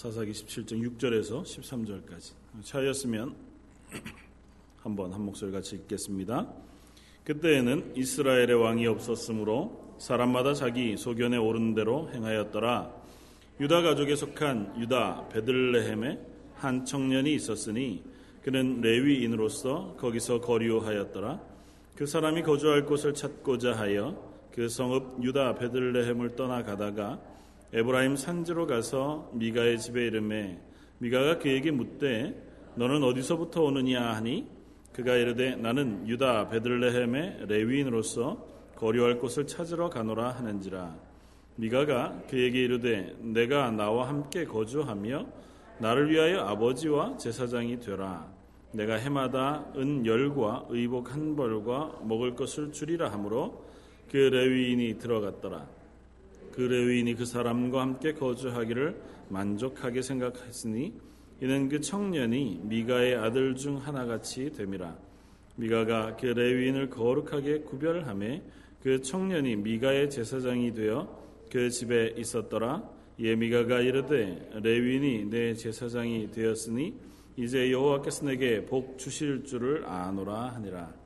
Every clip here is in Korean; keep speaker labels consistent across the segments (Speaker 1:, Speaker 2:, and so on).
Speaker 1: 사사기 17장 6절에서 13절까지 차였으면 한번 한 목소리 같이 읽겠습니다. 그때에는 이스라엘의 왕이 없었으므로 사람마다 자기 소견에 오른 대로 행하였더라. 유다 가족에 속한 유다 베들레헴에 한 청년이 있었으니 그는 레위인으로서 거기서 거류하였더라. 그 사람이 거주할 곳을 찾고자 하여 그 성읍 유다 베들레헴을 떠나가다가 에브라임 산지로 가서 미가의 집에 이름에 미가가 그에게 묻되 너는 어디서부터 오느냐 하니? 그가 이르되 나는 유다 베들레헴의 레위인으로서 거류할 곳을 찾으러 가노라 하는지라. 미가가 그에게 이르되 내가 나와 함께 거주하며 나를 위하여 아버지와 제사장이 되라. 내가 해마다 은 열과 의복 한 벌과 먹을 것을 주리라 하므로 그 레위인이 들어갔더라 그 레위인이 그 사람과 함께 거주하기를 만족하게 생각했으니 이는 그 청년이 미가의 아들 중 하나같이 됨이라. 미가가 그 레위인을 거룩하게 구별함에 그 청년이 미가의 제사장이 되어 그 집에 있었더라. 예 미가가 이르되 레위인이 내 제사장이 되었으니 이제 여호와께서 내게 복 주실 줄을 아노라 하니라. 어,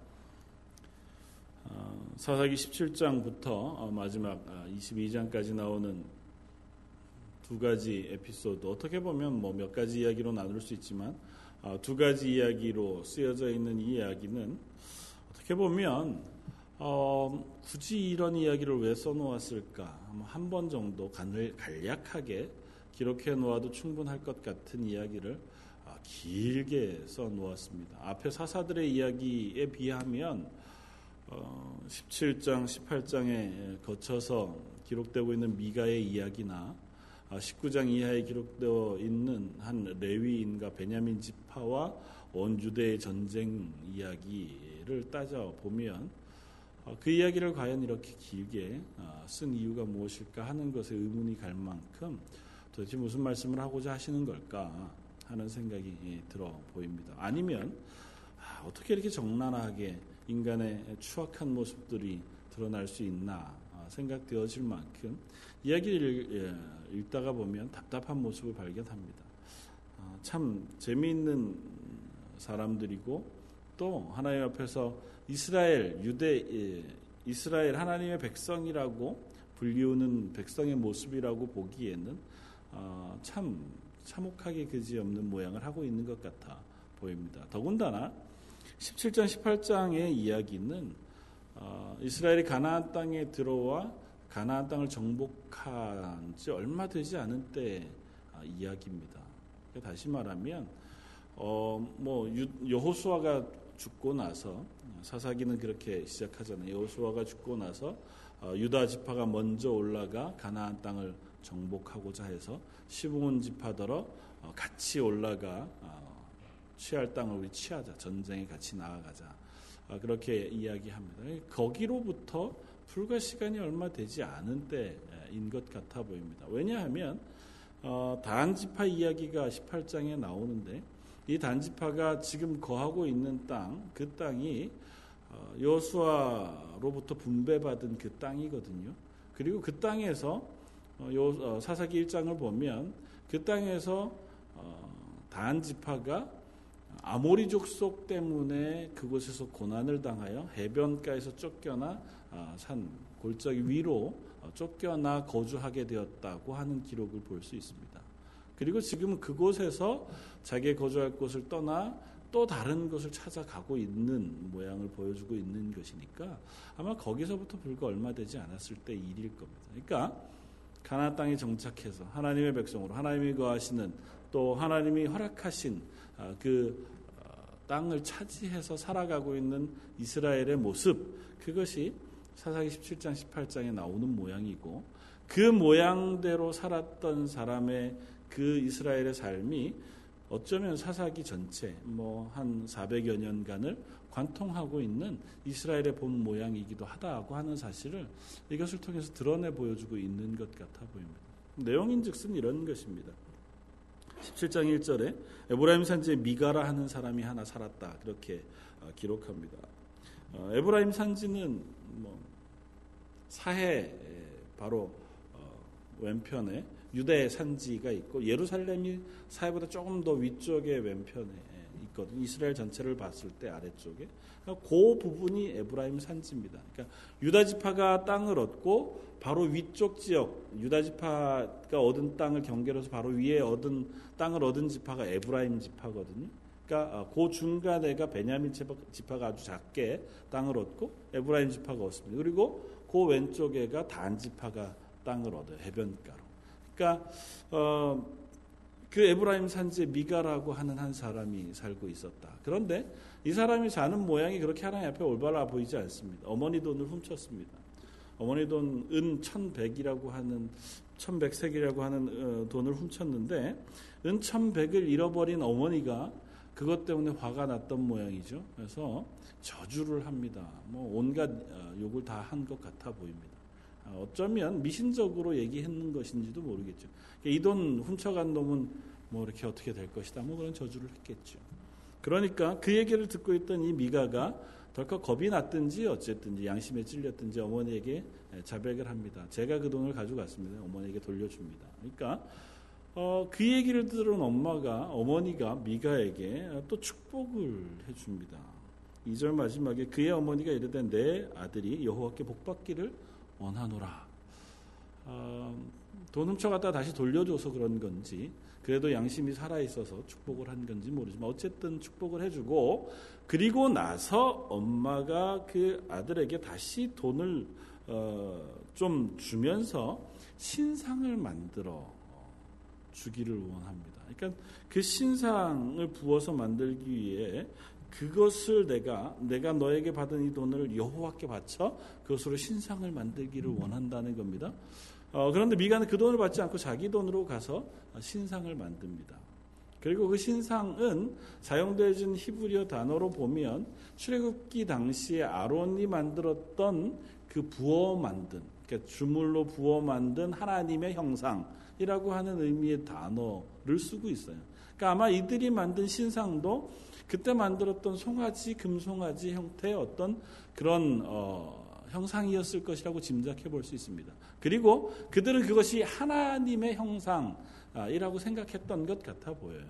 Speaker 1: 사사기 17장부터 어, 마지막 22장까지 아, 나오는 두 가지 에피소드 어떻게 보면 뭐 몇 가지 이야기로 나눌 수 있지만 아, 두 가지 이야기로 쓰여져 있는 이 이야기는 어떻게 보면 어, 굳이 이런 이야기를 왜 써놓았을까 한 번 정도 간략하게 기록해 놓아도 충분할 것 같은 이야기를 아, 길게 써놓았습니다. 앞에 사사들의 이야기에 비하면 17장, 어, 18장에 거쳐서 기록되고 있는 미가의 이야기나 19장 아, 이하에 기록되어 있는 한 레위인과 베냐민 지파와 온 유대의 전쟁 이야기를 따져 보면 아, 그 이야기를 과연 이렇게 길게 쓴 이유가 무엇일까 하는 것에 의문이 갈 만큼 도대체 무슨 말씀을 하고자 하시는 걸까 하는 생각이 예, 들어 보입니다. 아니면 어떻게 이렇게 적나라하게 인간의 추악한 모습들이 드러날 수 있나 아, 생각되어질 만큼 이야기를 예, 읽다가 보면 답답한 모습을 발견합니다. 아, 참 재미있는 사람들이고 또 하나님 앞에서 이스라엘 유대 예, 이스라엘 하나님의 백성이라고 불리우는 백성의 모습이라고 보기에는 아, 참 참혹하게 그지없는 모양을 하고 있는 것 같아 보입니다. 더군다나 17장, 18장의 이야기는 어, 이스라엘이 가나안 땅에 들어와 가나안 땅을 정복한 지 얼마 되지 않은 때 어, 이야기입니다. 다시 말하면 어, 뭐 여호수아가 죽고 나서 사사기는 그렇게 시작하잖아요. 여호수아가 죽고 나서 어, 유다 지파가 먼저 올라가 가나안 땅을 정복하고자 해서 시부온 지파더러 어, 같이 올라가 어, 취할 땅을 우리 취하자. 전쟁에 같이 나아가자. 아, 그렇게 이야기합니다. 거기로부터 불과 시간이 얼마 되지 않은 때인 것 같아 보입니다. 왜냐하면 어, 단지파 이야기가 18장에 나오는데 이 단지파가 지금 거하고 있는 땅, 그 땅이 어, 여수아로부터 분배받은 그 땅이거든요. 그리고 그 땅에서 어, 요, 어, 사사기 1장을 보면 그 땅에서 어, 단지파가 아모리 족속 때문에 그곳에서 고난을 당하여 해변가에서 쫓겨나 아, 산 골짜기 위로 어, 쫓겨나 거주하게 되었다고 하는 기록을 볼 수 있습니다. 그리고 지금 그곳에서 자기 거주할 곳을 떠나 또 다른 곳을 찾아가고 있는 모양을 보여주고 있는 것이니까 아마 거기서부터 불과 얼마 되지 않았을 때 일일 겁니다. 그러니까 가나안 땅에 정착해서 하나님의 백성으로 하나님이 거하시는 또 하나님이 허락하신 아, 그 땅을 차지해서 살아가고 있는 이스라엘의 모습 그것이 사사기 17장 18장에 나오는 모양이고 그 모양대로 살았던 사람의 그 이스라엘의 삶이 어쩌면 사사기 전체 뭐 한 400여 년간을 관통하고 있는 이스라엘의 본 모양이기도 하다고 하는 사실을 이것을 통해서 드러내 보여주고 있는 것 같아 보입니다. 내용인즉슨 이런 것입니다. 17장 1절에 에브라임 산지에 미가라 하는 사람이 하나 살았다. 그렇게 어, 기록합니다. 어, 에브라임 산지는 뭐 사해 바로 어, 왼편에 유대 산지가 있고 예루살렘이 사회보다 조금 더 위쪽에 왼편에 있거든요. 이스라엘 전체를 봤을 때 아래쪽에 그러니까 그 부분이 에브라임 산지입니다. 그러니까 유다 지파가 땅을 얻고 바로 위쪽 지역 유다 지파가 얻은 땅을 경계로서 바로 위에 얻은 땅을 얻은 지파가 에브라임 지파거든요. 그러니까 아, 그 중간에가 베냐민 지파가 아주 작게 땅을 얻고 에브라임 지파가 얻습니다. 그리고 그 왼쪽에가 단 지파가 땅을 얻어요. 해변가로. 그러니까 어, 그 에브라임 산지에 미가라고 하는 한 사람이 살고 있었다. 그런데 이 사람이 사는 모양이 그렇게 하나님 앞에 올바라 보이지 않습니다. 어머니 돈을 훔쳤습니다. 어머니 돈은 1100이라고 하는 1100색이라고 하는 어, 돈을 훔쳤는데 은 1100을 잃어버린 어머니가 그것 때문에 화가 났던 모양이죠. 그래서 저주를 합니다. 뭐 온갖 어, 욕을 다 한 것 같아 보입니다. 아, 어쩌면 미신적으로 얘기했는 것인지도 모르겠죠. 이 돈 훔쳐간 놈은 뭐 이렇게 어떻게 될 것이다. 뭐 그런 저주를 했겠죠. 그러니까 그 얘기를 듣고 있던 이 미가가 덜컥 겁이 났든지 어쨌든지 양심에 찔렸든지 어머니에게 자백을 합니다. 제가 그 돈을 가져갔습니다. 어머니에게 돌려줍니다. 그러니까 어, 그 얘기를 들은 엄마가 어머니가 미가에게 또 축복을 해줍니다. 2절 마지막에 그의 어머니가 이르되 내 아들이 여호와께 복받기를 원하노라. 어, 돈 훔쳐갔다 다시 돌려줘서 그런 건지 그래도 양심이 살아 있어서 축복을 한 건지 모르지만 어쨌든 축복을 해주고 그리고 나서 엄마가 그 아들에게 다시 돈을 어, 좀 주면서 신상을 만들어 주기를 원합니다. 그러니까 그 신상을 부어서 만들기 위해 그것을 내가 내가 너에게 받은 이 돈을 여호와께 바쳐 그것으로 신상을 만들기를 원한다는 겁니다. 어, 그런데 미가는 그 돈을 받지 않고 자기 돈으로 가서 신상을 만듭니다. 그리고 그 신상은 사용되어진 히브리어 단어로 보면 출애굽기 당시에 아론이 만들었던 그 부어 만든 그러니까 주물로 부어 만든 하나님의 형상이라고 하는 의미의 단어를 쓰고 있어요. 그러니까 아마 이들이 만든 신상도 그때 만들었던 송아지, 금송아지 형태의 어떤 그런 어, 형상이었을 것이라고 짐작해 볼 수 있습니다. 그리고 그들은 그것이 하나님의 형상이라고 생각했던 것 같아 보여요.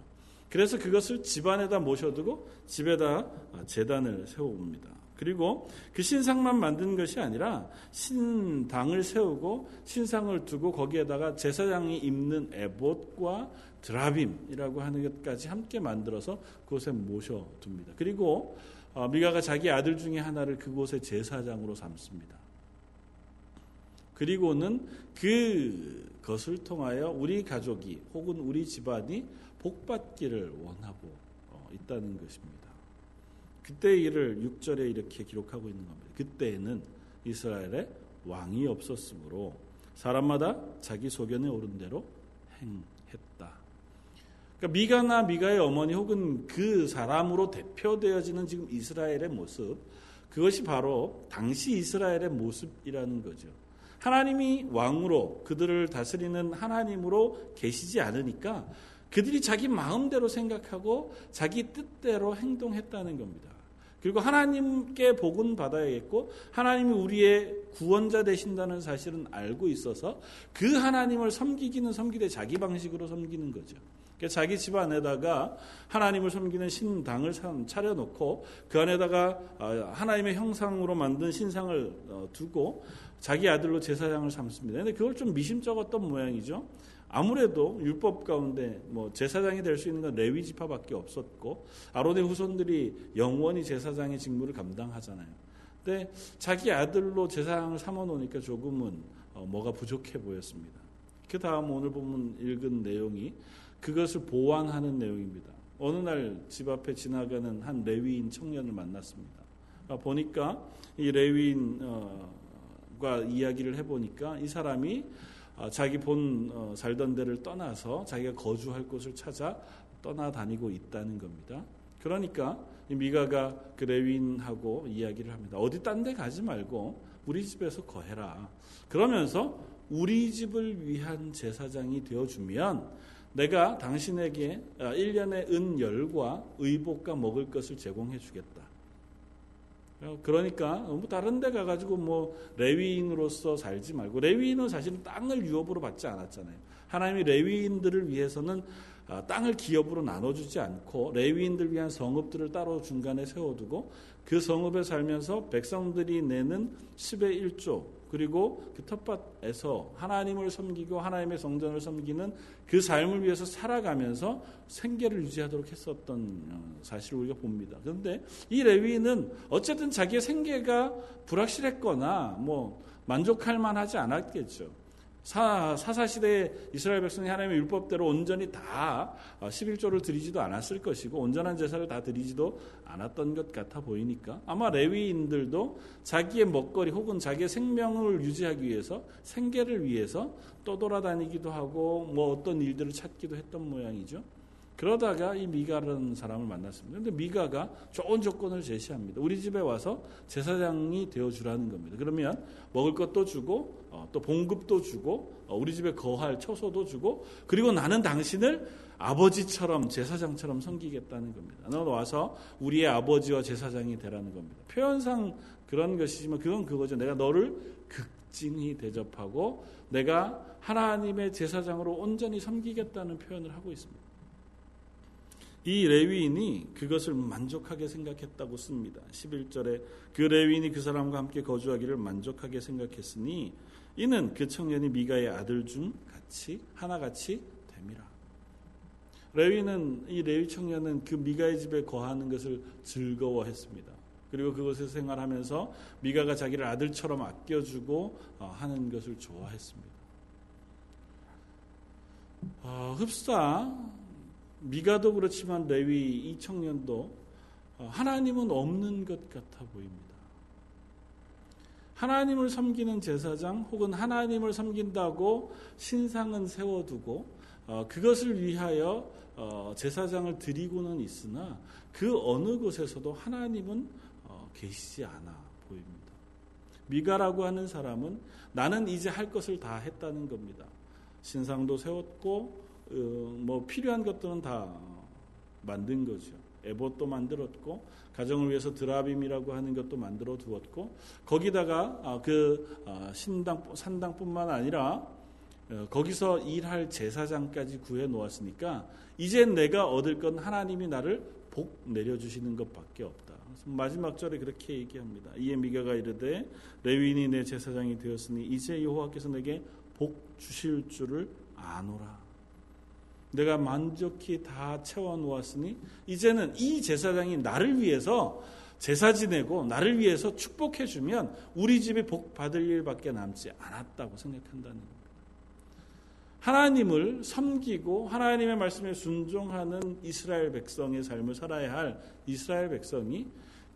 Speaker 1: 그래서 그것을 집안에다 모셔두고 집에다 재단을 세워봅니다. 그리고 그 신상만 만든 것이 아니라 신당을 세우고 신상을 두고 거기에다가 제사장이 입는 에봇과 드라빔이라고 하는 것까지 함께 만들어서 그곳에 모셔둡니다. 그리고 어, 미가가 자기 아들 중에 하나를 그곳의 제사장으로 삼습니다. 그리고는 그것을 통하여 우리 가족이 혹은 우리 집안이 복받기를 원하고 어, 있다는 것입니다. 그때 일을 6절에 이렇게 기록하고 있는 겁니다. 그때에는 이스라엘에 왕이 없었으므로 사람마다 자기 소견에 오른 대로 행했다. 그러니까 미가나 미가의 어머니 혹은 그 사람으로 대표되어지는 지금 이스라엘의 모습, 그것이 바로 당시 이스라엘의 모습이라는 거죠. 하나님이 왕으로 그들을 다스리는 하나님으로 계시지 않으니까 그들이 자기 마음대로 생각하고 자기 뜻대로 행동했다는 겁니다. 그리고 하나님께 복은 받아야겠고 하나님이 우리의 구원자 되신다는 사실은 알고 있어서 그 하나님을 섬기기는 섬기되 자기 방식으로 섬기는 거죠. 그러니까 자기 집 안에다가 하나님을 섬기는 신당을 차려놓고 그 안에다가 어, 하나님의 형상으로 만든 신상을 어, 두고 자기 아들로 제사장을 삼습니다. 근데 그걸 좀 미심쩍었던 모양이죠. 아무래도 율법 가운데 뭐 제사장이 될 수 있는 건 레위 지파밖에 없었고 아론의 후손들이 영원히 제사장의 직무를 감당하잖아요. 근데 자기 아들로 제사장을 삼아 놓으니까 조금은 어, 뭐가 부족해 보였습니다. 그 다음 오늘 보면 읽은 내용이 그것을 보완하는 내용입니다. 어느 날 집 앞에 지나가는 한 레위인 청년을 만났습니다. 아, 보니까 이 레위인과 이야기를 해보니까 이 사람이 아, 자기 본 어, 살던 데를 떠나서 자기가 거주할 곳을 찾아 떠나다니고 있다는 겁니다. 그러니까 미가가 그 레윈하고 이야기를 합니다. 어디 딴 데 가지 말고 우리 집에서 거해라. 그러면서 우리 집을 위한 제사장이 되어주면 내가 당신에게 1년의 아, 은 열과 의복과 먹을 것을 제공해 주겠다. 그러니까 뭐 다른 데 가가지고 뭐 레위인으로서 살지 말고 레위인은 사실은 땅을 유업으로 받지 않았잖아요. 하나님이 레위인들을 위해서는 아, 땅을 기업으로 나눠주지 않고 레위인들 위한 성읍들을 따로 중간에 세워두고 그 성읍에 살면서 백성들이 내는 10의 1조 그리고 그 텃밭에서 하나님을 섬기고 하나님의 성전을 섬기는 그 삶을 위해서 살아가면서 생계를 유지하도록 했었던 어, 사실을 우리가 봅니다. 그런데 이 레위인은 어쨌든 자기의 생계가 불확실했거나 뭐 만족할 만하지 않았겠죠. 사, 사시대에 이스라엘 백성이 하나님의 율법대로 온전히 다 11조를 어, 드리지도 않았을 것이고 온전한 제사를 다 드리지도 않았던 것 같아 보이니까 아마 레위인들도 자기의 먹거리 혹은 자기의 생명을 유지하기 위해서 생계를 위해서 떠돌아다니기도 하고 뭐 어떤 일들을 찾기도 했던 모양이죠. 그러다가 이 미가라는 사람을 만났습니다. 근데 미가가 좋은 조건을 제시합니다. 우리 집에 와서 제사장이 되어 주라는 겁니다. 그러면 먹을 것도 주고 어, 또 봉급도 주고 어, 우리 집에 거할 처소도 주고 그리고 나는 당신을 아버지처럼 제사장처럼 섬기겠다는 겁니다. 너 와서 우리의 아버지와 제사장이 되라는 겁니다. 표현상 그런 것이지만 그건 그거죠. 내가 너를 극진히 대접하고 내가 하나님의 제사장으로 온전히 섬기겠다는 표현을 하고 있습니다. 이 레위인이 그것을 만족하게 생각했다고 씁니다. 11절에 그 레위인이 그 사람과 함께 거주하기를 만족하게 생각했으니 이는 그 청년이 미가의 아들 중 같이 하나같이 됨이라. 레위는 이 레위 청년은 그 미가의 집에 거하는 것을 즐거워했습니다. 그리고 그곳에서 생활하면서 미가가 자기를 아들처럼 아껴주고 어, 하는 것을 좋아했습니다. 어, 흡사 미가도 그렇지만 레위 이 청년도 어, 하나님은 없는 것 같아 보입니다. 하나님을 섬기는 제사장 혹은 하나님을 섬긴다고 신상은 세워두고 어, 그것을 위하여 어, 제사장을 드리고는 있으나 그 어느 곳에서도 하나님은 계시지 않아 보입니다. 미가라고 하는 사람은 나는 이제 할 것을 다 했다는 겁니다. 신상도 세웠고 어, 뭐 필요한 것들은 다 만든 거죠. 에봇도 만들었고 가정을 위해서 드라빔이라고 하는 것도 만들어 두었고 거기다가 아, 그 아, 신당 산당뿐만 아니라 어, 거기서 일할 제사장까지 구해 놓았으니까 이제 내가 얻을 건 하나님이 나를 복 내려 주시는 것밖에 없다. 마지막 절에 그렇게 얘기합니다. 이에 미가가 이르되 레위인이 내 제사장이 되었으니 이제 여호와께서 내게 복 주실 줄을 아노라. 내가 만족히 다 채워 놓았으니 이제는 이 제사장이 나를 위해서 제사 지내고 나를 위해서 축복해 주면 우리 집이 복 받을 일밖에 남지 않았다고 생각한다는 겁니다. 하나님을 섬기고 하나님의 말씀에 순종하는 이스라엘 백성의 삶을 살아야 할 이스라엘 백성이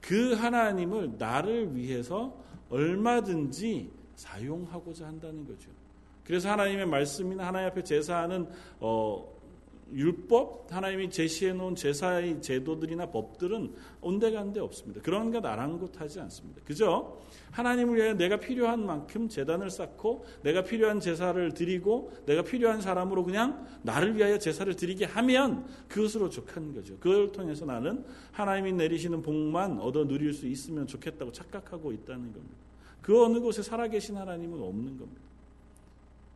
Speaker 1: 그 하나님을 나를 위해서 얼마든지 사용하고자 한다는 거죠. 그래서 하나님의 말씀이나 하나님 앞에 제사하는 어, 율법 하나님이 제시해 놓은 제사의 제도들이나 법들은 온데간데 없습니다. 그런 것 아랑곳하지 않습니다. 그저 하나님을 위해 내가 필요한 만큼 재단을 쌓고 내가 필요한 제사를 드리고 내가 필요한 사람으로 그냥 나를 위하여 제사를 드리게 하면 그것으로 족한 거죠. 그걸 통해서 나는 하나님이 내리시는 복만 얻어 누릴 수 있으면 좋겠다고 착각하고 있다는 겁니다. 그 어느 곳에 살아계신 하나님은 없는 겁니다.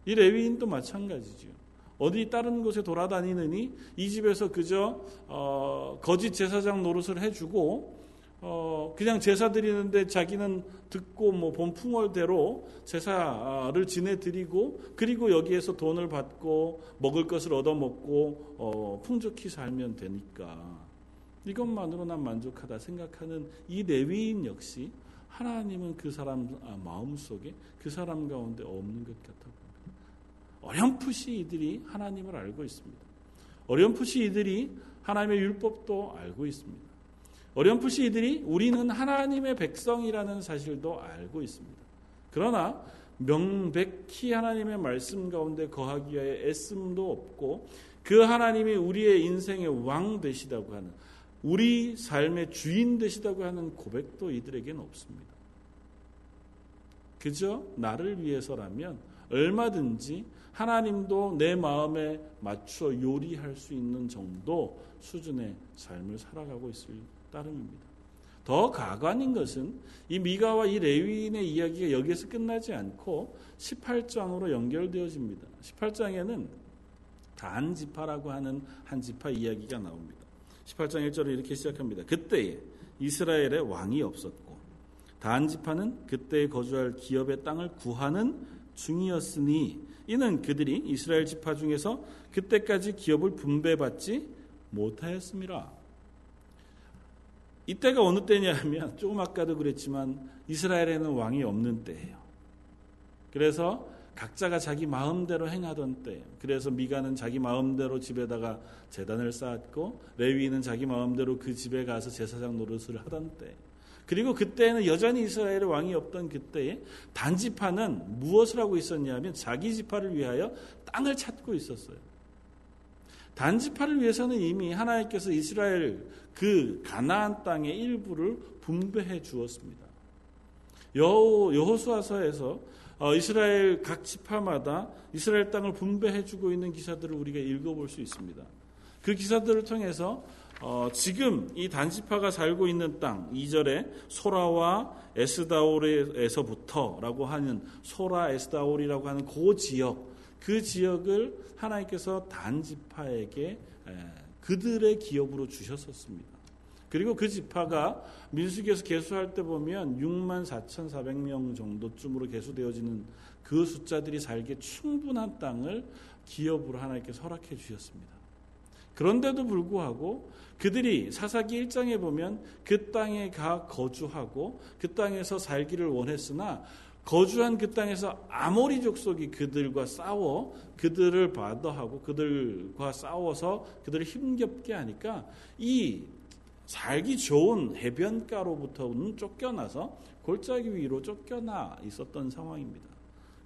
Speaker 1: 이 레위인도 마찬가지죠. 어디 다른 곳에 돌아다니느니 이 집에서 그저 어, 거짓 제사장 노릇을 해주고 어, 그냥 제사 드리는데 자기는 듣고 뭐 본풍월대로 제사를 지내 드리고 그리고 여기에서 돈을 받고 먹을 것을 얻어 먹고 어, 풍족히 살면 되니까. 이것만으로 난 만족하다 생각하는 이 레위인 역시 하나님은 그 사람 아, 마음 속에 그 사람 가운데 없는 것 같아 어렴풋이 이들이 하나님을 알고 있습니다. 어렴풋이 이들이 하나님의 율법도 알고 있습니다. 어렴풋이 이들이 우리는 하나님의 백성이라는 사실도 알고 있습니다. 그러나 명백히 하나님의 말씀 가운데 거하기 위하여 애씀도 없고 그 하나님이 우리의 인생의 왕 되시다고 하는 우리 삶의 주인 되시다고 하는 고백도 이들에게는 없습니다. 그저 나를 위해서라면 얼마든지 하나님도 내 마음에 맞춰 요리할 수 있는 정도 수준의 삶을 살아가고 있을 따름입니다. 더 가관인 것은 이 미가와 이 레위인의 이야기가 여기에서 끝나지 않고 18장으로 연결되어집니다. 18장에는 단지파라고 하는 한 지파 이야기가 나옵니다. 18장 1절을 이렇게 시작합니다. 그때에 이스라엘에 왕이 없었고 단지파는 그때 거주할 기업의 땅을 구하는 중이었으니 이는 그들이 이스라엘 지파 중에서 그때까지 기업을 분배받지 못하였습니다. 이때가 어느 때냐 하면 조금 아까도 그랬지만 이스라엘에는 왕이 없는 때예요. 그래서 각자가 자기 마음대로 행하던 때. 그래서 미가는 자기 마음대로 집에다가 재단을 쌓았고 레위는 자기 마음대로 그 집에 가서 제사장 노릇을 하던 때. 그리고 그때는 여전히 이스라엘의 왕이 없던 그때에 단지파는 무엇을 하고 있었냐면 자기 지파를 위하여 땅을 찾고 있었어요. 단지파를 위해서는 이미 하나님께서 이스라엘 그 가나안 땅의 일부를 분배해 주었습니다. 여호, 여호수아서에서 어, 이스라엘 각 지파마다 이스라엘 땅을 분배해 주고 있는 기사들을 우리가 읽어볼 수 있습니다. 그 기사들을 통해서 어, 지금 이 단지파가 살고 있는 땅 2절에 소라와 에스다올에서부터라고 하는 소라 에스다올이라고 하는 그 지역 그 지역을 하나님께서 단지파에게 그들의 기업으로 주셨었습니다. 그리고 그 지파가 민수기에서 개수할 때 보면 6만 4,400명 정도쯤으로 개수되어지는 그 숫자들이 살기에 충분한 땅을 기업으로 하나님께서 허락해 주셨습니다. 그런데도 불구하고 그들이 사사기 1장에 보면 그 땅에 가 거주하고 그 땅에서 살기를 원했으나 거주한 그 땅에서 아모리 족속이 그들과 싸워 그들을 바더하고 그들과 싸워서 그들을 힘겹게 하니까 이 살기 좋은 해변가로부터는 쫓겨나서 골짜기 위로 쫓겨나 있었던 상황입니다.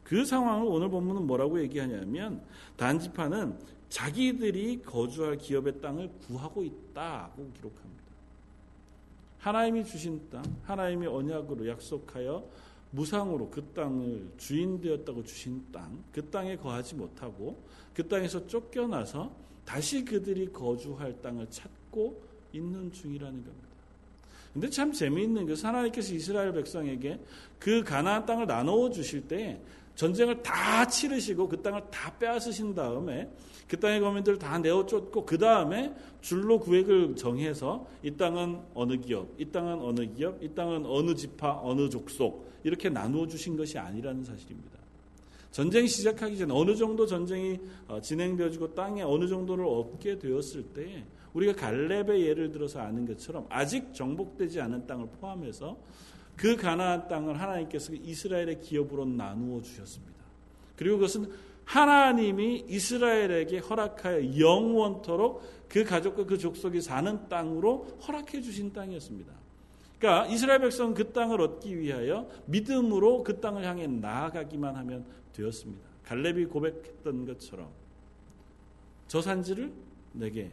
Speaker 1: 그 상황을 오늘 본문은 뭐라고 얘기하냐면 단지파는 자기들이 거주할 기업의 땅을 구하고 있다고 기록합니다. 하나님이 주신 땅, 하나님이 언약으로 약속하여 무상으로 그 땅을 주인 되었다고 주신 땅, 그 땅에 거하지 못하고 그 땅에서 쫓겨나서 다시 그들이 거주할 땅을 찾고 있는 중이라는 겁니다. 근데 참 재미있는 것은 하나님께서 이스라엘 백성에게 그 가나안 땅을 나누어 주실 때 전쟁을 다 치르시고 그 땅을 다 빼앗으신 다음에 그 땅의 거민들을 다 내어 쫓고 그 다음에 줄로 구획을 정해서 이 땅은 어느 기업, 이 땅은 어느 기업, 이 땅은 어느 지파, 어느 족속 이렇게 나누어 주신 것이 아니라는 사실입니다. 전쟁이 시작하기 전에 어느 정도 전쟁이 어, 진행되어지고 땅에 어느 정도를 얻게 되었을 때 우리가 갈렙의 예를 들어서 아는 것처럼 아직 정복되지 않은 땅을 포함해서 그 가나안 땅을 하나님께서 이스라엘의 기업으로 나누어 주셨습니다. 그리고 그것은 하나님이 이스라엘에게 허락하여 영원토록 그 가족과 그 족속이 사는 땅으로 허락해 주신 땅이었습니다. 그러니까 이스라엘 백성은 그 땅을 얻기 위하여 믿음으로 그 땅을 향해 나아가기만 하면 되었습니다. 갈렙이 고백했던 것처럼 저 산지를 내게.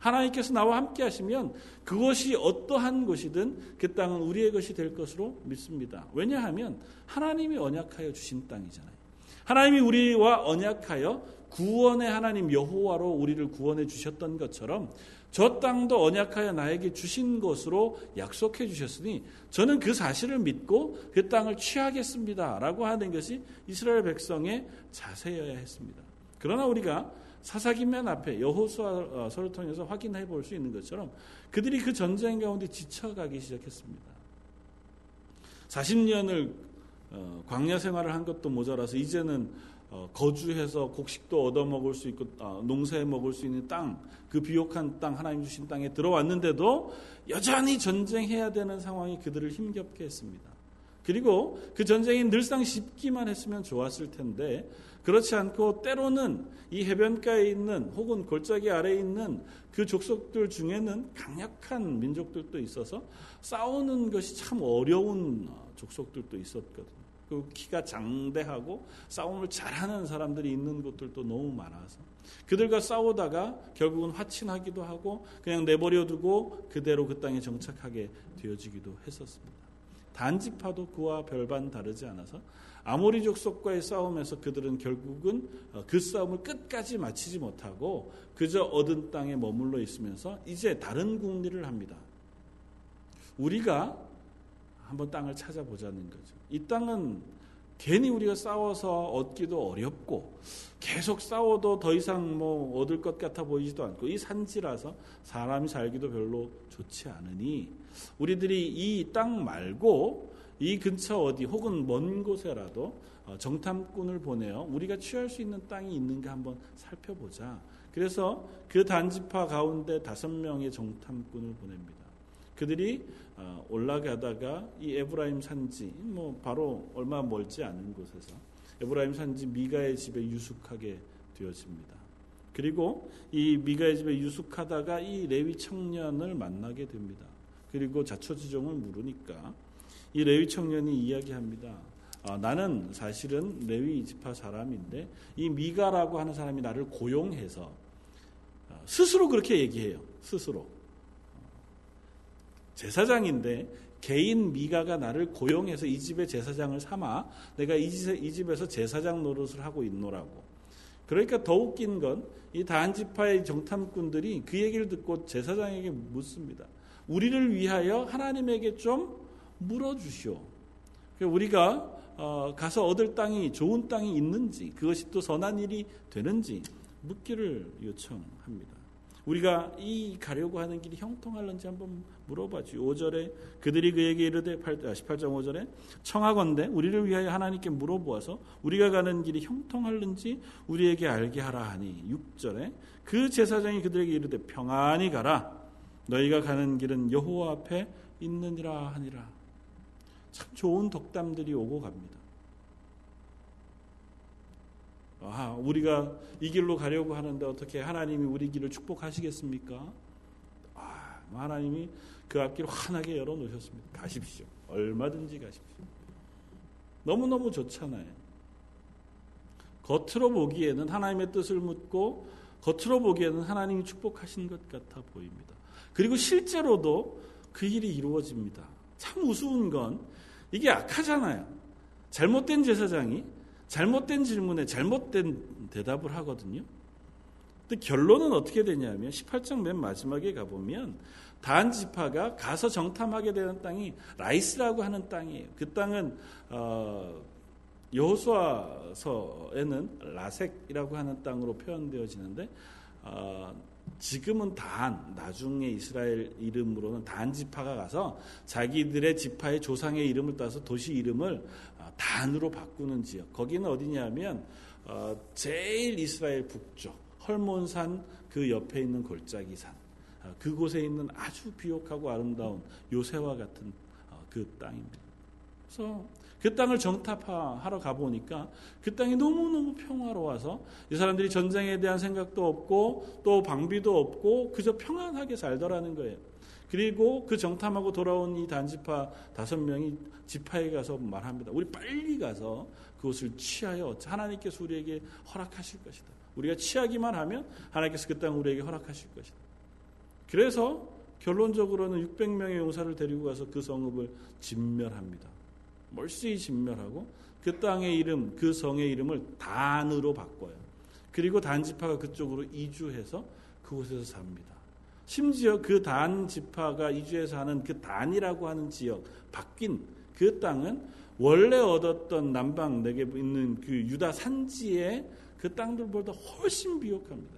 Speaker 1: 하나님께서 나와 함께 하시면 그것이 어떠한 것이든 그 땅은 우리의 것이 될 것으로 믿습니다. 왜냐하면 하나님이 언약하여 주신 땅이잖아요. 하나님이 우리와 언약하여 구원의 하나님 여호와로 우리를 구원해 주셨던 것처럼 저 땅도 언약하여 나에게 주신 것으로 약속해 주셨으니 저는 그 사실을 믿고 그 땅을 취하겠습니다 라고 하는 것이 이스라엘 백성의 자세여야 했습니다. 그러나 우리가 사사기맨 앞에 여호수아서를 통해서 확인해 볼 수 있는 것처럼 그들이 그 전쟁 가운데 지쳐가기 시작했습니다. 40년을 어, 광야 생활을 한 것도 모자라서 이제는 어, 거주해서 곡식도 얻어 먹을 수 있고 어, 농사해 먹을 수 있는 땅, 그 비옥한 땅 하나님 주신 땅에 들어왔는데도 여전히 전쟁해야 되는 상황이 그들을 힘겹게 했습니다. 그리고 그 전쟁이 늘상 쉽기만 했으면 좋았을 텐데 그렇지 않고 때로는 이 해변가에 있는 혹은 골짜기 아래에 있는 그 족속들 중에는 강력한 민족들도 있어서 싸우는 것이 참 어려운 족속들도 있었거든요. 그 키가 장대하고 싸움을 잘하는 사람들이 있는 곳들도 너무 많아서 그들과 싸우다가 결국은 화친하기도 하고 그냥 내버려 두고 그대로 그 땅에 정착하게 되어지기도 했었습니다. 단지파도 그와 별반 다르지 않아서 아모리 족속과의 싸움에서 그들은 결국은 어, 그 싸움을 끝까지 마치지 못하고 그저 얻은 땅에 머물러 있으면서 이제 다른 국리를 합니다. 우리가 한번 땅을 찾아보자는 거죠. 이 땅은 괜히 우리가 싸워서 얻기도 어렵고 계속 싸워도 더 이상 뭐 얻을 것 같아 보이지도 않고 이 산지라서 사람이 살기도 별로 좋지 않으니 우리들이 이 땅 말고 이 근처 어디 혹은 먼 곳에라도 어, 정탐꾼을 보내어 우리가 취할 수 있는 땅이 있는가 한번 살펴보자. 그래서 그 단지파 가운데 다섯 명의 정탐꾼을 보냅니다. 그들이 어, 올라가다가 이 에브라임 산지 뭐 바로 얼마 멀지 않은 곳에서 에브라임 산지 미가의 집에 유숙하게 되어집니다. 그리고 이 미가의 집에 유숙하다가 이 레위 청년을 만나게 됩니다. 그리고 자초지종을 물으니까 이 레위 청년이 이야기합니다. 아, 나는 사실은 레위 지파 사람인데 이 미가라고 하는 사람이 나를 고용해서 아, 스스로 그렇게 얘기해요. 스스로 제사장인데 개인 미가가 나를 고용해서 이 집의 제사장을 삼아 내가 이, 집에서 제사장 노릇을 하고 있노라고. 그러니까 더 웃긴 건이 단지파의 정탐꾼들이 그 얘기를 듣고 제사장에게 묻습니다. 우리를 위하여 하나님에게 좀 물어주시오. 우리가 어, 가서 얻을 땅이 좋은 땅이 있는지 그것이 또 선한 일이 되는지 묻기를 요청합니다. 우리가 이 가려고 하는 길이 형통할는지 한번 물어봐지. 5절에 그들이 그에게 이르되 18장 아, 5절에 청하건대 우리를 위하여 하나님께 물어보아서 우리가 가는 길이 형통할는지 우리에게 알게 하라 하니 6절에 그 제사장이 그들에게 이르되 평안히 가라 너희가 가는 길은 여호와 앞에 있느니라 하니라. 참 좋은 덕담들이 오고 갑니다. 아, 우리가 이 길로 가려고 하는데 어떻게 하나님이 우리 길을 축복하시겠습니까? 아, 하나님이 그 앞길 환하게 열어 놓으셨습니다. 가십시오. 얼마든지 가십시오. 너무너무 좋잖아요. 겉으로 보기에는 하나님의 뜻을 묻고 겉으로 보기에는 하나님이 축복하신 것 같아 보입니다. 그리고 실제로도 그 일이 이루어집니다. 참 우스운 건 이게 악하잖아요. 잘못된 제사장이 잘못된 질문에 잘못된 대답을 하거든요. 근데 결론은 어떻게 되냐면 18장 맨 마지막에 가보면 단 지파가 가서 정탐하게 되는 땅이 라이스라고 하는 땅이에요. 그 땅은 어, 여호수아서에는 라색이라고 하는 땅으로 표현되어지는데 어, 지금은 단 나중에 이스라엘 이름으로는 단 지파가 가서 자기들의 지파의 조상의 이름을 따서 도시 이름을 어, 단으로 바꾸는 지역. 거기는 어디냐면 어, 제일 이스라엘 북쪽 헐몬산 그 옆에 있는 골짜기 산. 어, 그곳에 있는 아주 비옥하고 아름다운 요새와 같은 그 땅입니다. 그래서 그 땅을 정탑하러 가보니까 그 땅이 너무너무 평화로워서 이 사람들이 전쟁에 대한 생각도 없고 또 방비도 없고 그저 평안하게 살더라는 거예요. 그리고 그 정탐하고 돌아온 이 단지파 다섯 명이 지파에 가서 말합니다. 우리 빨리 가서 그것을 취하여 하나님께서 우리에게 허락하실 것이다. 우리가 취하기만 하면 하나님께서 그 땅 우리에게 허락하실 것이다. 그래서 결론적으로는 600명의 용사를 데리고 가서 그 성읍을 진멸합니다. 멀리 진멸하고 그 땅의 이름, 그 성의 이름을 단으로 바꿔요. 그리고 단지파가 그쪽으로 이주해서 그곳에서 삽니다. 심지어 그 단 지파가 이주해서 하는 그 단이라고 하는 지역, 바뀐 그 땅은 원래 얻었던 남방 내게 있는 그 유다 산지의 그 땅들보다 훨씬 비옥합니다.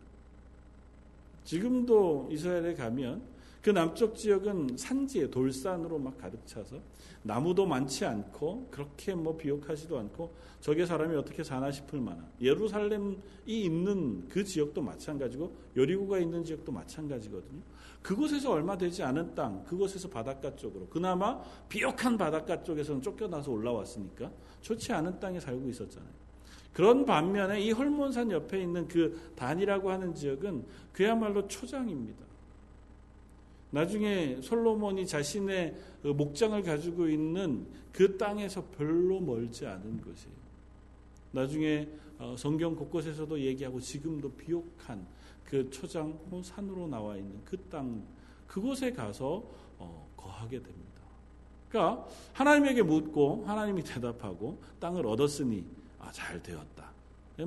Speaker 1: 지금도 이스라엘에 가면 그 남쪽 지역은 산지에 돌산으로 막 가득 차서 나무도 많지 않고 그렇게 뭐 비옥하지도 않고 저게 사람이 어떻게 사나 싶을 만한 예루살렘이 있는 그 지역도 마찬가지고 여리고가 있는 지역도 마찬가지거든요. 그곳에서 얼마 되지 않은 땅, 그곳에서 바닷가 쪽으로 그나마 비옥한 바닷가 쪽에서는 쫓겨나서 올라왔으니까 좋지 않은 땅에 살고 있었잖아요. 그런 반면에 이 헐몬산 옆에 있는 그 단이라고 하는 지역은 그야말로 초장입니다. 나중에 솔로몬이 자신의 그 목장을 가지고 있는 그 땅에서 별로 멀지 않은 것이에요. 나중에 어, 성경 곳곳에서도 얘기하고 지금도 비옥한 그 초장 산으로 나와 있는 그 땅, 그곳에 가서 어, 거하게 됩니다. 그러니까 하나님에게 묻고 하나님이 대답하고 땅을 얻었으니 아, 잘 되었다.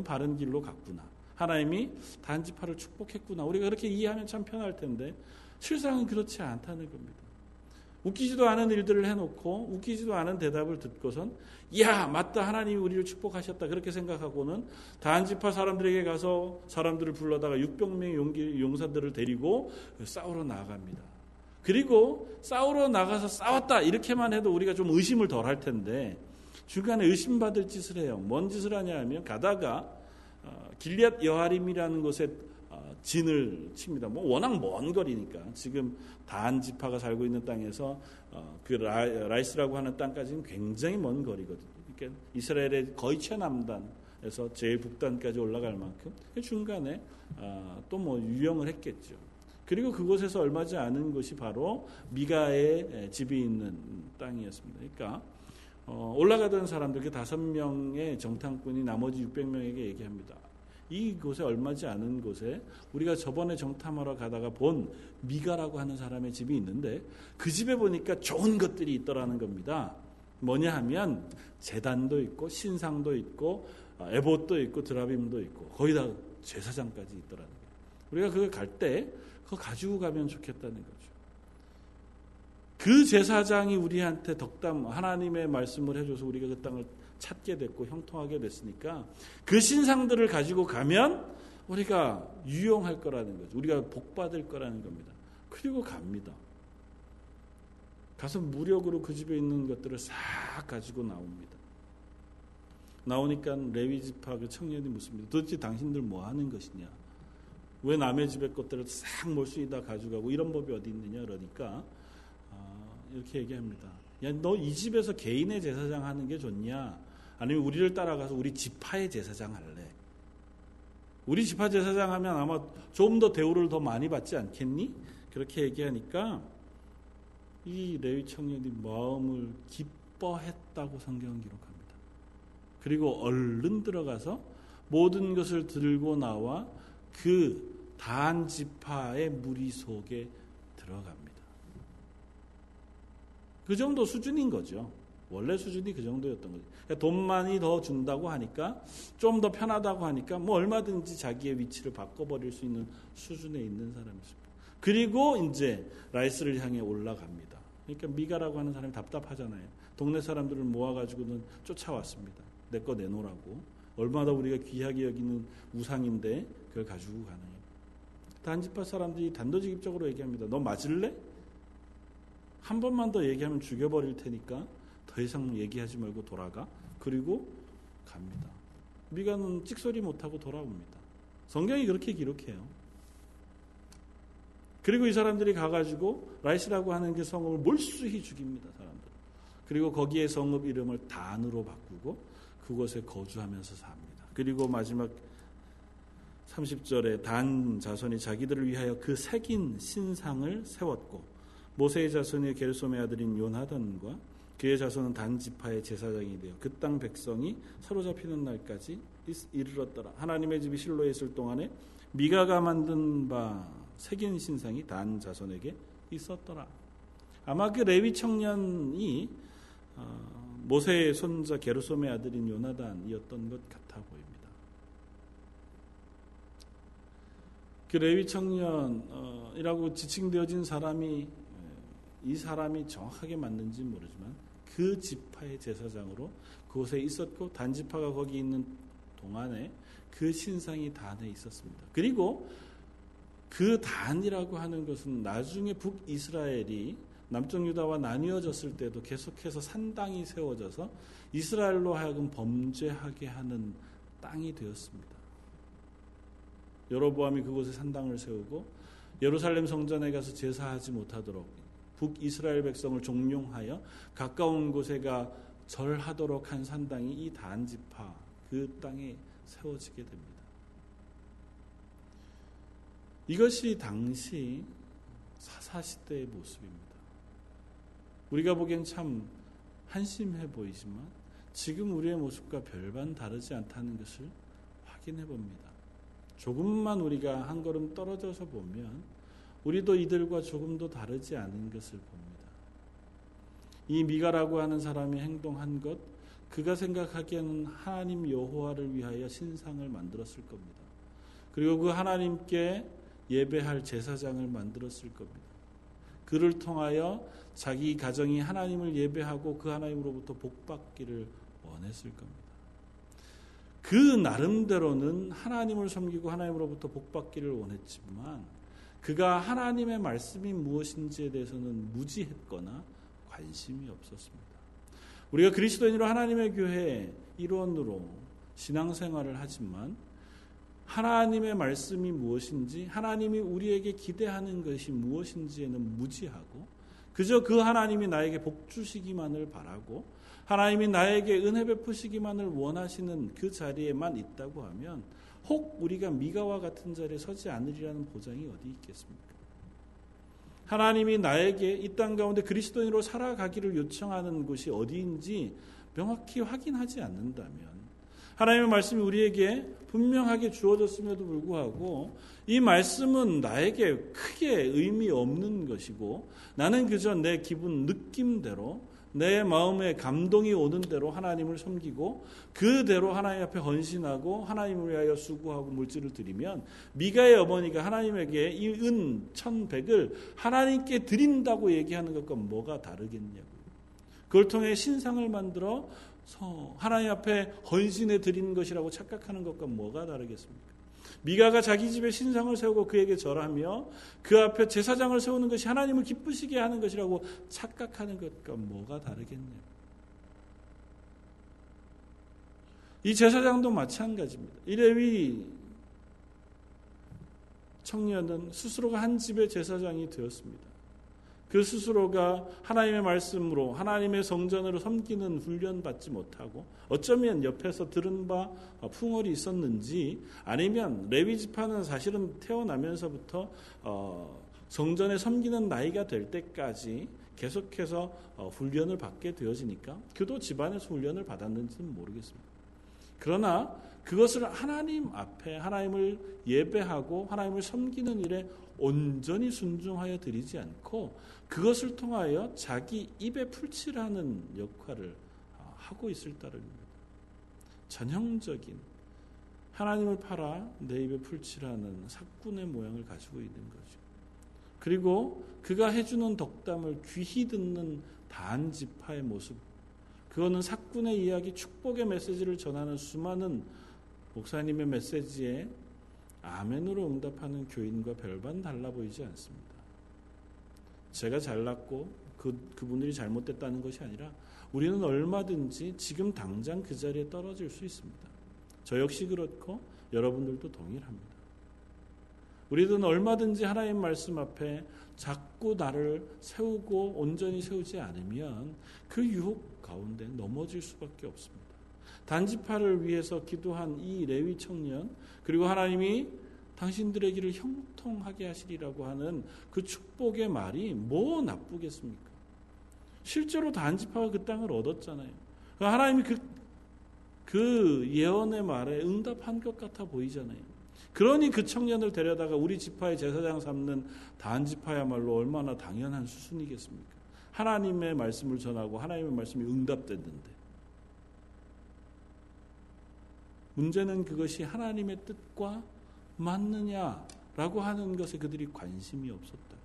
Speaker 1: 바른 길로 갔구나. 하나님이 단지파를 축복했구나. 우리가 그렇게 이해하면 참 편할 텐데 실상은 그렇지 않다는 겁니다. 웃기지도 않은 일들을 해놓고 웃기지도 않은 대답을 듣고선 야 맞다 하나님이 우리를 축복하셨다 그렇게 생각하고는 단지파 사람들에게 가서 사람들을 불러다가 600명의 용기, 용사들을 데리고 싸우러 나갑니다. 그리고 싸우러 나가서 싸웠다 이렇게만 해도 우리가 좀 의심을 덜 할 텐데 중간에 의심받을 짓을 해요. 뭔 짓을 하냐 하면 가다가 어, 길리앗 여하림이라는 곳에 어, 진을 칩니다. 뭐 워낙 먼 거리니까 지금 단 지파가 살고 있는 땅에서 어, 그 라이스라고 하는 땅까지는 굉장히 먼 거리거든요. 그러니까 이스라엘의 거의 최남단에서 제일 북단까지 올라갈 만큼 그 중간에 또 뭐 유영을 했겠죠. 그리고 그곳에서 얼마지 않은 곳이 바로 미가의 집이 있는 땅이었습니다. 그러니까 어, 올라가던 사람들, 그 다섯 명의 정탐꾼이 나머지 600명에게 얘기합니다. 이곳에 얼마지 않은 곳에 우리가 저번에 정탐하러 가다가 본 미가라고 하는 사람의 집이 있는데 그 집에 보니까 좋은 것들이 있더라는 겁니다. 뭐냐 하면 재단도 있고 신상도 있고 어, 에봇도 있고 드라빔도 있고 거의 다 제사장까지 있더라는 거예요. 우리가 그걸 갈 때 그거 가지고 가면 좋겠다는 거죠. 그 제사장이 우리한테 덕담 하나님의 말씀을 해줘서 우리가 그 땅을 찾게 됐고 형통하게 됐으니까 그 신상들을 가지고 가면 우리가 유용할 거라는 거죠. 우리가 복 받을 거라는 겁니다. 그리고 갑니다. 가서 무력으로 그 집에 있는 것들을 싹 가지고 나옵니다. 나오니까 레위 지파 그 청년이 묻습니다. 도대체 당신들 뭐 하는 것이냐? 왜 남의 집의 것들을 싹 몰수이 다 가져가고 이런 법이 어디 있느냐 그러니까 어, 이렇게 얘기합니다. 야, 너 이 집에서 개인의 제사장 하는 게 좋냐? 아니면 우리를 따라가서 우리 지파의 제사장 할래? 우리 지파 제사장 하면 아마 좀 더 대우를 더 많이 받지 않겠니? 그렇게 얘기하니까 이 레위 청년이 마음을 기뻐했다고 성경은 기록합니다. 그리고 얼른 들어가서 모든 것을 들고 나와 그 단 지파의 무리 속에 들어갑니다. 그 정도 수준인 거죠. 원래 수준이 그 정도였던 거죠. 그러니까 돈 많이 더 준다고 하니까 좀 더 편하다고 하니까 뭐 얼마든지 자기의 위치를 바꿔버릴 수 있는 수준에 있는 사람이습니다. 그리고 이제 라이스를 향해 올라갑니다. 그러니까 미가라고 하는 사람이 답답하잖아요. 동네 사람들을 모아가지고는 쫓아왔습니다. 내 거 내놓으라고. 얼마나 우리가 귀하게 여기는 우상인데 그걸 가지고 가느냐. 단지파 사람들이 단도직입적으로 얘기합니다. 너 맞을래? 한 번만 더 얘기하면 죽여버릴 테니까 더 이상 얘기하지 말고 돌아가. 그리고 갑니다. 미가는 찍소리 못하고 돌아옵니다. 성경이 그렇게 기록해요. 그리고 이 사람들이 가가지고 라이스라고 하는 그 성읍을 몰수히 죽입니다. 사람들. 그리고 거기에 성읍 이름을 단으로 바꾸고 그곳에 거주하면서 삽니다. 그리고 마지막 30절에 단 자손이 자기들을 위하여 그 새긴 신상을 세웠고 모세의 자손의 게르솜의 아들인 요나단과 그의 자손은 단 지파의 제사장이 되어 그 땅 백성이 사로잡히는 날까지 이르렀더라. 하나님의 집이 실로에 있을 동안에 미가가 만든 바 새긴 신상이 단 자손에게 있었더라. 아마 그 레위 청년이 어, 모세의 손자 게르솜의 아들인 요나단이었던 것 같아 보입니다. 그 레위 청년이라고 지칭되어진 사람이 이 사람이 정확하게 맞는지 모르지만 그 지파의 제사장으로 그곳에 있었고 단지파가 거기 있는 동안에 그 신상이 단에 있었습니다. 그리고 그 단이라고 하는 것은 나중에 북이스라엘이 남쪽 유다와 나뉘어졌을 때도 계속해서 산당이 세워져서 이스라엘로 하여금 범죄하게 하는 땅이 되었습니다. 여로보암이 그곳에 산당을 세우고 예루살렘 성전에 가서 제사하지 못하도록 북이스라엘 백성을 종용하여 가까운 곳에가 절하도록 한 산당이 이 단지파 그 땅에 세워지게 됩니다. 이것이 당시 사사시대의 모습입니다. 우리가 보기엔 참 한심해 보이지만 지금 우리의 모습과 별반 다르지 않다는 것을 확인해 봅니다. 조금만 우리가 한 걸음 떨어져서 보면 우리도 이들과 조금도 다르지 않은 것을 봅니다. 이 미가라고 하는 사람이 행동한 것, 그가 생각하기에는 하나님 여호와를 위하여 신상을 만들었을 겁니다. 그리고 그 하나님께 예배할 제사장을 만들었을 겁니다. 그를 통하여 자기 가정이 하나님을 예배하고 그 하나님으로부터 복받기를 원했을 겁니다. 그 나름대로는 하나님을 섬기고 하나님으로부터 복받기를 원했지만 그가 하나님의 말씀이 무엇인지에 대해서는 무지했거나 관심이 없었습니다. 우리가 그리스도인으로 하나님의 교회 일원으로 신앙생활을 하지만 하나님의 말씀이 무엇인지 하나님이 우리에게 기대하는 것이 무엇인지에는 무지하고 그저 그 하나님이 나에게 복 주시기만을 바라고 하나님이 나에게 은혜 베푸시기만을 원하시는 그 자리에만 있다고 하면 혹 우리가 미가와 같은 자리에 서지 않으리라는 보장이 어디 있겠습니까? 하나님이 나에게 이 땅 가운데 그리스도인으로 살아가기를 요청하는 곳이 어디인지 명확히 확인하지 않는다면 하나님의 말씀이 우리에게 분명하게 주어졌음에도 불구하고 이 말씀은 나에게 크게 의미 없는 것이고 나는 그저 내 기분 느낌대로 내 마음에 감동이 오는 대로 하나님을 섬기고 그대로 하나님 앞에 헌신하고 하나님을 위하여 수고하고 물질을 드리면 미가의 어머니가 하나님에게 이 은 천백을 하나님께 드린다고 얘기하는 것과 뭐가 다르겠냐고요. 그걸 통해 신상을 만들어 하나님 앞에 헌신해 드리는 것이라고 착각하는 것과 뭐가 다르겠습니까? 미가가 자기 집에 신상을 세우고 그에게 절하며 그 앞에 제사장을 세우는 것이 하나님을 기쁘시게 하는 것이라고 착각하는 것과 뭐가 다르겠냐요. 이 제사장도 마찬가지입니다. 이 레위 청년은 스스로가 한 집의 제사장이 되었습니다. 그 스스로가 하나님의 말씀으로 하나님의 성전으로 섬기는 훈련 받지 못하고 어쩌면 옆에서 들은 바 풍월이 있었는지 아니면 레위 지파는 사실은 태어나면서부터 어, 성전에 섬기는 나이가 될 때까지 계속해서 어, 훈련을 받게 되어지니까 그도 집안에서 훈련을 받았는지는 모르겠습니다. 그러나 그것을 하나님 앞에 하나님을 예배하고 하나님을 섬기는 일에 온전히 순종하여 드리지 않고 그것을 통하여 자기 입에 풀칠하는 역할을 하고 있을 따름입니다. 전형적인 하나님을 팔아 내 입에 풀칠하는 사꾼의 모양을 가지고 있는 거죠. 그리고 그가 해주는 덕담을 귀히 듣는 단지파의 모습. 그거는 사꾼의 이야기, 축복의 메시지를 전하는 수많은 목사님의 메시지에 아멘으로 응답하는 교인과 별반 달라 보이지 않습니다. 제가 잘났고 그, 그분들이 잘못됐다는 것이 아니라 우리는 얼마든지 지금 당장 그 자리에 떨어질 수 있습니다. 저 역시 그렇고 여러분들도 동일합니다. 우리는 얼마든지 하나님 말씀 앞에 자꾸 나를 세우고 온전히 세우지 않으면 그 유혹 가운데 넘어질 수밖에 없습니다. 단지파를 위해서 기도한 이 레위 청년 그리고 하나님이 당신들의 길을 형통하게 하시리라고 하는 그 축복의 말이 뭐 나쁘겠습니까? 실제로 단지파가 그 땅을 얻었잖아요. 그러니까 하나님이 그, 그 예언의 말에 응답한 것 같아 보이잖아요. 그러니 그 청년을 데려다가 우리 지파의 제사장 삼는 단지파야말로 얼마나 당연한 수순이겠습니까? 하나님의 말씀을 전하고 하나님의 말씀이 응답됐는데. 문제는 그것이 하나님의 뜻과 맞느냐라고 하는 것에 그들이 관심이 없었다.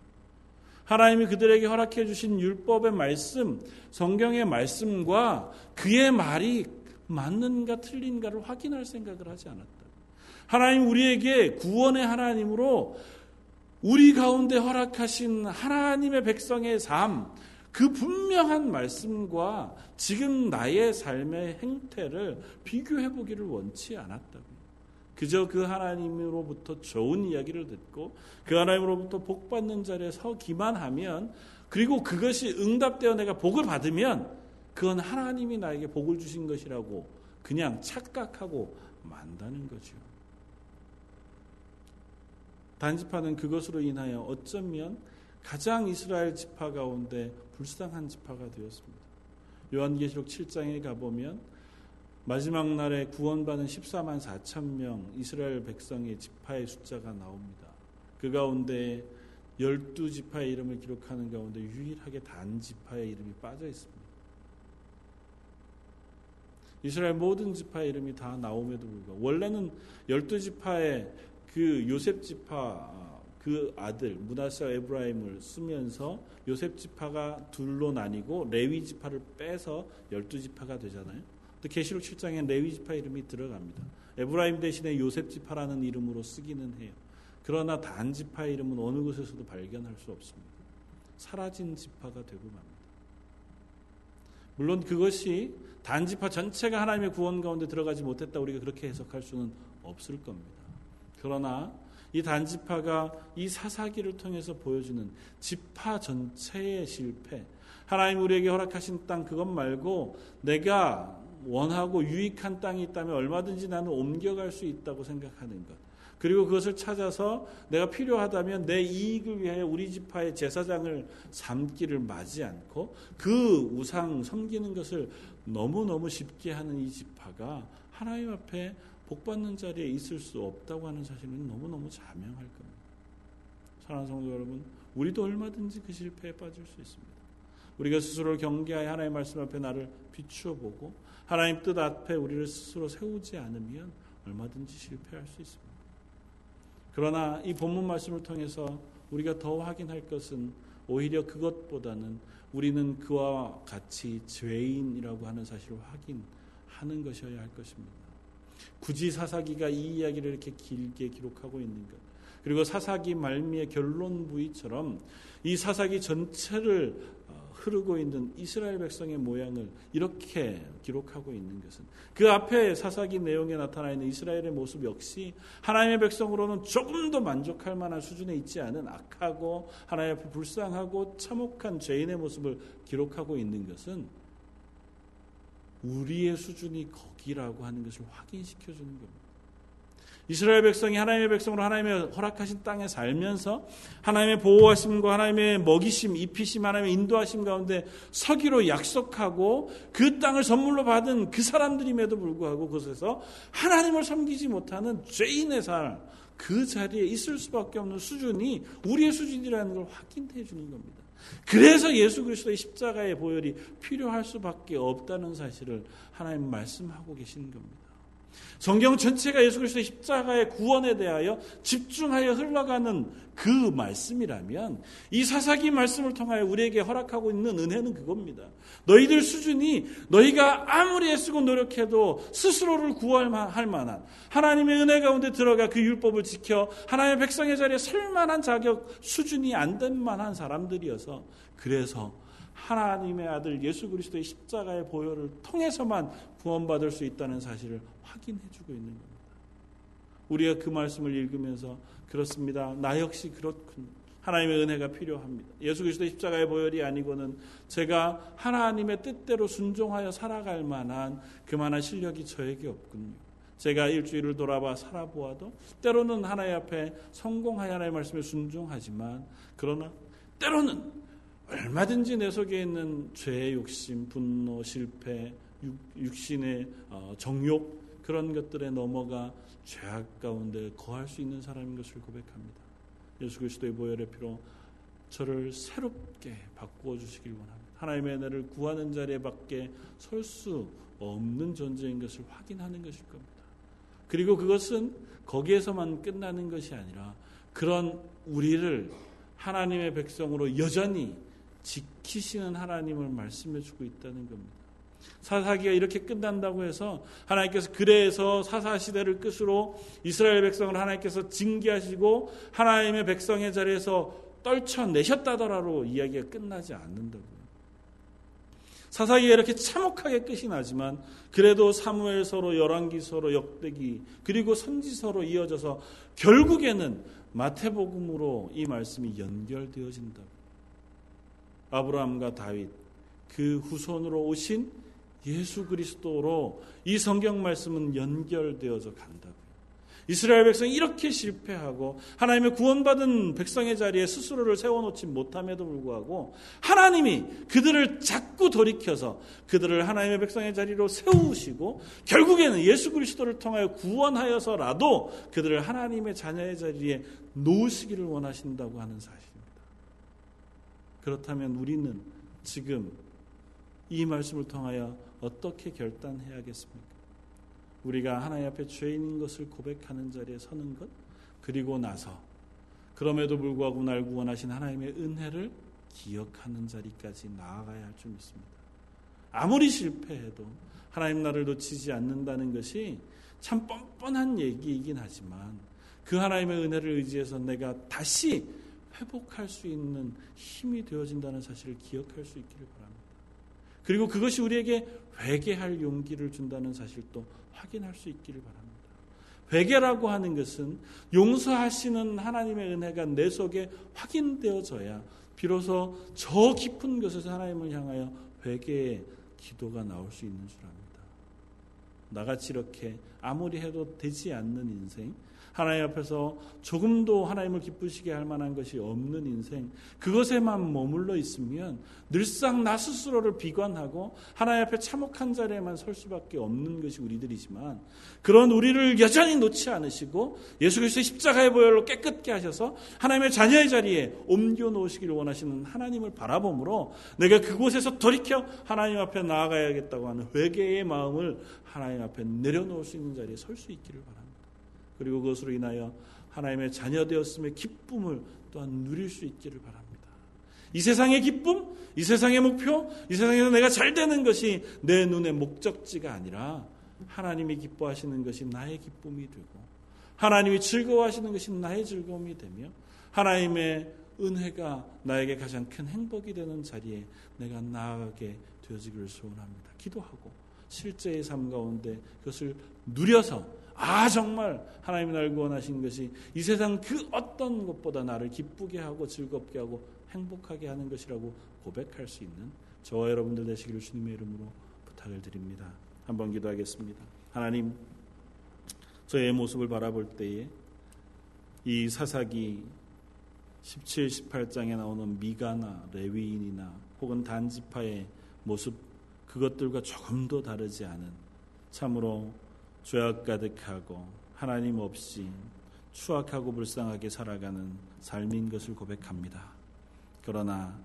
Speaker 1: 하나님이 그들에게 허락해 주신 율법의 말씀, 성경의 말씀과 그의 말이 맞는가 틀린가를 확인할 생각을 하지 않았다. 하나님 우리에게 구원의 하나님으로 우리 가운데 허락하신 하나님의 백성의 삶, 그 분명한 말씀과 지금 나의 삶의 행태를 비교해 보기를 원치 않았다고. 그저 그 하나님으로부터 좋은 이야기를 듣고 그 하나님으로부터 복 받는 자리에 서기만 하면 그리고 그것이 응답되어 내가 복을 받으면 그건 하나님이 나에게 복을 주신 것이라고 그냥 착각하고 만다는 거죠. 단지파는 그것으로 인하여 어쩌면 가장 이스라엘 지파 가운데 불쌍한 지파가 되었습니다. 요한계시록 7장에 가보면 마지막 날에 구원받은 14만 4천 명 이스라엘 백성의 지파의 숫자가 나옵니다. 그 가운데 열두 지파의 이름을 기록하는 가운데 유일하게 단 지파의 이름이 빠져 있습니다. 이스라엘 모든 지파의 이름이 다 나옴에도 불구하고 원래는 열두 지파의 그 요셉 지파 그 아들 무나스와 에브라임을 쓰면서 요셉 지파가 둘로 나뉘고 레위 지파를 빼서 열두 지파가 되잖아요. 또 계시록 7장에 레위 지파 이름이 들어갑니다. 에브라임 대신에 요셉 지파라는 이름으로 쓰기는 해요. 그러나 단 지파 이름은 어느 곳에서도 발견할 수 없습니다. 사라진 지파가 되고 맙니다. 물론 그것이 단지파 전체가 하나님의 구원 가운데 들어가지 못했다 우리가 그렇게 해석할 수는 없을 겁니다. 그러나 이 단지파가 이 사사기를 통해서 보여주는 지파 전체의 실패, 하나님 우리에게 허락하신 땅 그것 말고 내가 원하고 유익한 땅이 있다면 얼마든지 나는 옮겨갈 수 있다고 생각하는 것. 그리고 그것을 찾아서 내가 필요하다면 내 이익을 위하여 우리 지파의 제사장을 삼기를 맞지 않고 그 우상 섬기는 것을 너무너무 쉽게 하는 이 지파가 하나님 앞에 복받는 자리에 있을 수 없다고 하는 사실은 너무너무 자명할 겁니다. 사랑하는 성도 여러분, 우리도 얼마든지 그 실패에 빠질 수 있습니다. 우리가 스스로를 경계하여 하나님의 말씀 앞에 나를 비추어 보고 하나님 뜻 앞에 우리를 스스로 세우지 않으면 얼마든지 실패할 수 있습니다. 그러나 이 본문 말씀을 통해서 우리가 더 확인할 것은 오히려 그것보다는 우리는 그와 같이 죄인이라고 하는 사실을 확인하는 것이어야 할 것입니다. 굳이 사사기가 이 이야기를 이렇게 길게 기록하고 있는 것. 그리고 사사기 말미의 결론 부위처럼 이 사사기 전체를 흐르고 있는 이스라엘 백성의 모양을 이렇게 기록하고 있는 것은 그 앞에 사사기 내용에 나타나 있는 이스라엘의 모습 역시 하나님의 백성으로는 조금 더 만족할 만한 수준에 있지 않은 악하고 하나님 앞에 불쌍하고 참혹한 죄인의 모습을 기록하고 있는 것은 우리의 수준이 거기라고 하는 것을 확인시켜 주는 겁니다. 이스라엘 백성이 하나님의 백성으로 하나님의 허락하신 땅에 살면서 하나님의 보호하심과 하나님의 먹이심, 입히심, 하나님의 인도하심 가운데 서기로 약속하고 그 땅을 선물로 받은 그 사람들임에도 불구하고 그곳에서 하나님을 섬기지 못하는 죄인의 삶, 그 자리에 있을 수밖에 없는 수준이 우리의 수준이라는 걸 확인해 주는 겁니다. 그래서 예수 그리스도의 십자가의 보혈이 필요할 수밖에 없다는 사실을 하나님 말씀하고 계시는 겁니다. 성경 전체가 예수 그리스도의 십자가의 구원에 대하여 집중하여 흘러가는 그 말씀이라면 이 사사기 말씀을 통하여 우리에게 허락하고 있는 은혜는 그겁니다. 너희들 수준이 너희가 아무리 애쓰고 노력해도 스스로를 구할 만한 하나님의 은혜 가운데 들어가 그 율법을 지켜 하나님의 백성의 자리에 설 만한 자격 수준이 안 된 만한 사람들이어서 그래서 하나님의 아들 예수 그리스도의 십자가의 보혈을 통해서만 구원받을 수 있다는 사실을 확인해 주고 있는 겁니다. 우리가 그 말씀을 읽으면서 그렇습니다. 나 역시 그렇군. 하나님의 은혜가 필요합니다. 예수 그리스도의 십자가의 보혈이 아니고는 제가 하나님의 뜻대로 순종하여 살아갈 만한 그만한 실력이 저에게 없군요. 제가 일주일을 돌아봐 살아보아도 때로는 하나님 앞에 성공하여 하나님의 말씀에 순종하지만 그러나 때로는 얼마든지 내 속에 있는 죄의 욕심, 분노, 실패, 육, 신의 어, 정욕 그런 것들에 넘어가 죄악 가운데 거할 수 있는 사람인 것을 고백합니다. 예수 그리스도의 보혈의 피로 저를 새롭게 바꾸어 주시길 원합니다. 하나님의 은혜를 구하는 자리에 밖에 설 수 없는 존재인 것을 확인하는 것일 겁니다. 그리고 그것은 거기에서만 끝나는 것이 아니라 그런 우리를 하나님의 백성으로 여전히 지키시는 하나님을 말씀해 주고 있다는 겁니다. 사사기가 이렇게 끝난다고 해서 하나님께서 그래서 사사 시대를 끝으로 이스라엘 백성을 하나님께서 징계하시고 하나님의 백성의 자리에서 떨쳐내셨다더라로 이야기가 끝나지 않는다고요. 사사기가 이렇게 참혹하게 끝이 나지만 그래도 사무엘서로 열왕기서로 역대기 그리고 선지서로 이어져서 결국에는 마태복음으로 이 말씀이 연결되어진다. 아브라함과 다윗 그 후손으로 오신 예수 그리스도로 이 성경 말씀은 연결되어져 간다고요. 이스라엘 백성이 이렇게 실패하고 하나님의 구원받은 백성의 자리에 스스로를 세워놓지 못함에도 불구하고 하나님이 그들을 자꾸 돌이켜서 그들을 하나님의 백성의 자리로 세우시고 결국에는 예수 그리스도를 통하여 구원하여서라도 그들을 하나님의 자녀의 자리에 놓으시기를 원하신다고 하는 사실입니다. 그렇다면 우리는 지금 이 말씀을 통하여 어떻게 결단해야겠습니까? 우리가 하나님 앞에 죄인인 것을 고백하는 자리에 서는 것, 그리고 나서 그럼에도 불구하고 날 구원하신 하나님의 은혜를 기억하는 자리까지 나아가야 할 줄 믿습니다. 아무리 실패해도 하나님 나를 놓치지 않는다는 것이 참 뻔뻔한 얘기이긴 하지만 그 하나님의 은혜를 의지해서 내가 다시 회복할 수 있는 힘이 되어진다는 사실을 기억할 수 있기를 바랍니다. 그리고 그것이 우리에게 회개할 용기를 준다는 사실도 확인할 수 있기를 바랍니다. 회개라고 하는 것은 용서하시는 하나님의 은혜가 내 속에 확인되어져야 비로소 저 깊은 곳에서 하나님을 향하여 회개의 기도가 나올 수 있는 줄 압니다. 나같이 이렇게 아무리 해도 되지 않는 인생, 하나님 앞에서 조금도 하나님을 기쁘시게 할 만한 것이 없는 인생, 그것에만 머물러 있으면 늘상 나 스스로를 비관하고 하나님 앞에 참혹한 자리에만 설 수밖에 없는 것이 우리들이지만 그런 우리를 여전히 놓지 않으시고 예수 그리스도의 십자가의 보혈로 깨끗게 하셔서 하나님의 자녀의 자리에 옮겨 놓으시기를 원하시는 하나님을 바라봄으로 내가 그곳에서 돌이켜 하나님 앞에 나아가야겠다고 하는 회개의 마음을 하나님 앞에 내려놓을 수 있는 자리에 설 수 있기를 바랍니다. 그리고 그것으로 인하여 하나님의 자녀 되었음의 기쁨을 또한 누릴 수 있기를 바랍니다. 이 세상의 기쁨, 이 세상의 목표, 이 세상에서 내가 잘 되는 것이 내 눈의 목적지가 아니라 하나님이 기뻐하시는 것이 나의 기쁨이 되고 하나님이 즐거워하시는 것이 나의 즐거움이 되며 하나님의 은혜가 나에게 가장 큰 행복이 되는 자리에 내가 나아가게 되어지기를 소원합니다. 기도하고 실제의 삶 가운데 그것을 누려서 아 정말 하나님이 나를 구원하신 것이 이 세상 그 어떤 것보다 나를 기쁘게 하고 즐겁게 하고 행복하게 하는 것이라고 고백할 수 있는 저와 여러분들 되시기를 주님의 이름으로 부탁을 드립니다. 한번 기도하겠습니다. 하나님 저의 모습을 바라볼 때에 이 사사기 17, 18장에 나오는 미가나 레위인이나 혹은 단지파의 모습 그것들과 조금도 다르지 않은 참으로 죄악 가득하고 하나님 없이 추악하고 불쌍하게 살아가는 삶인 것을 고백합니다. 그러나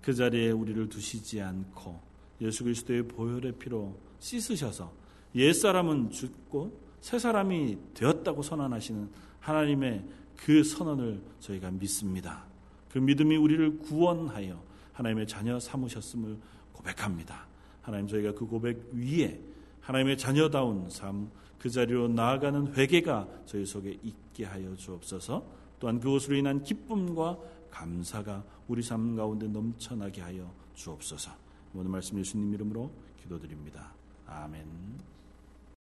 Speaker 1: 그 자리에 우리를 두시지 않고 예수 그리스도의 보혈의 피로 씻으셔서 옛 사람은 죽고 새 사람이 되었다고 선언하시는 하나님의 그 선언을 저희가 믿습니다. 그 믿음이 우리를 구원하여 하나님의 자녀 삼으셨음을 고백합니다. 하나님 저희가 그 고백 위에 하나님의 자녀다운 삶, 그 자리로 나아가는 회개가 저희 속에 있게 하여 주옵소서. 또한 그것으로 인한 기쁨과 감사가 우리 삶 가운데 넘쳐나게 하여 주옵소서. 오늘 말씀 예수님 이름으로 기도드립니다. 아멘.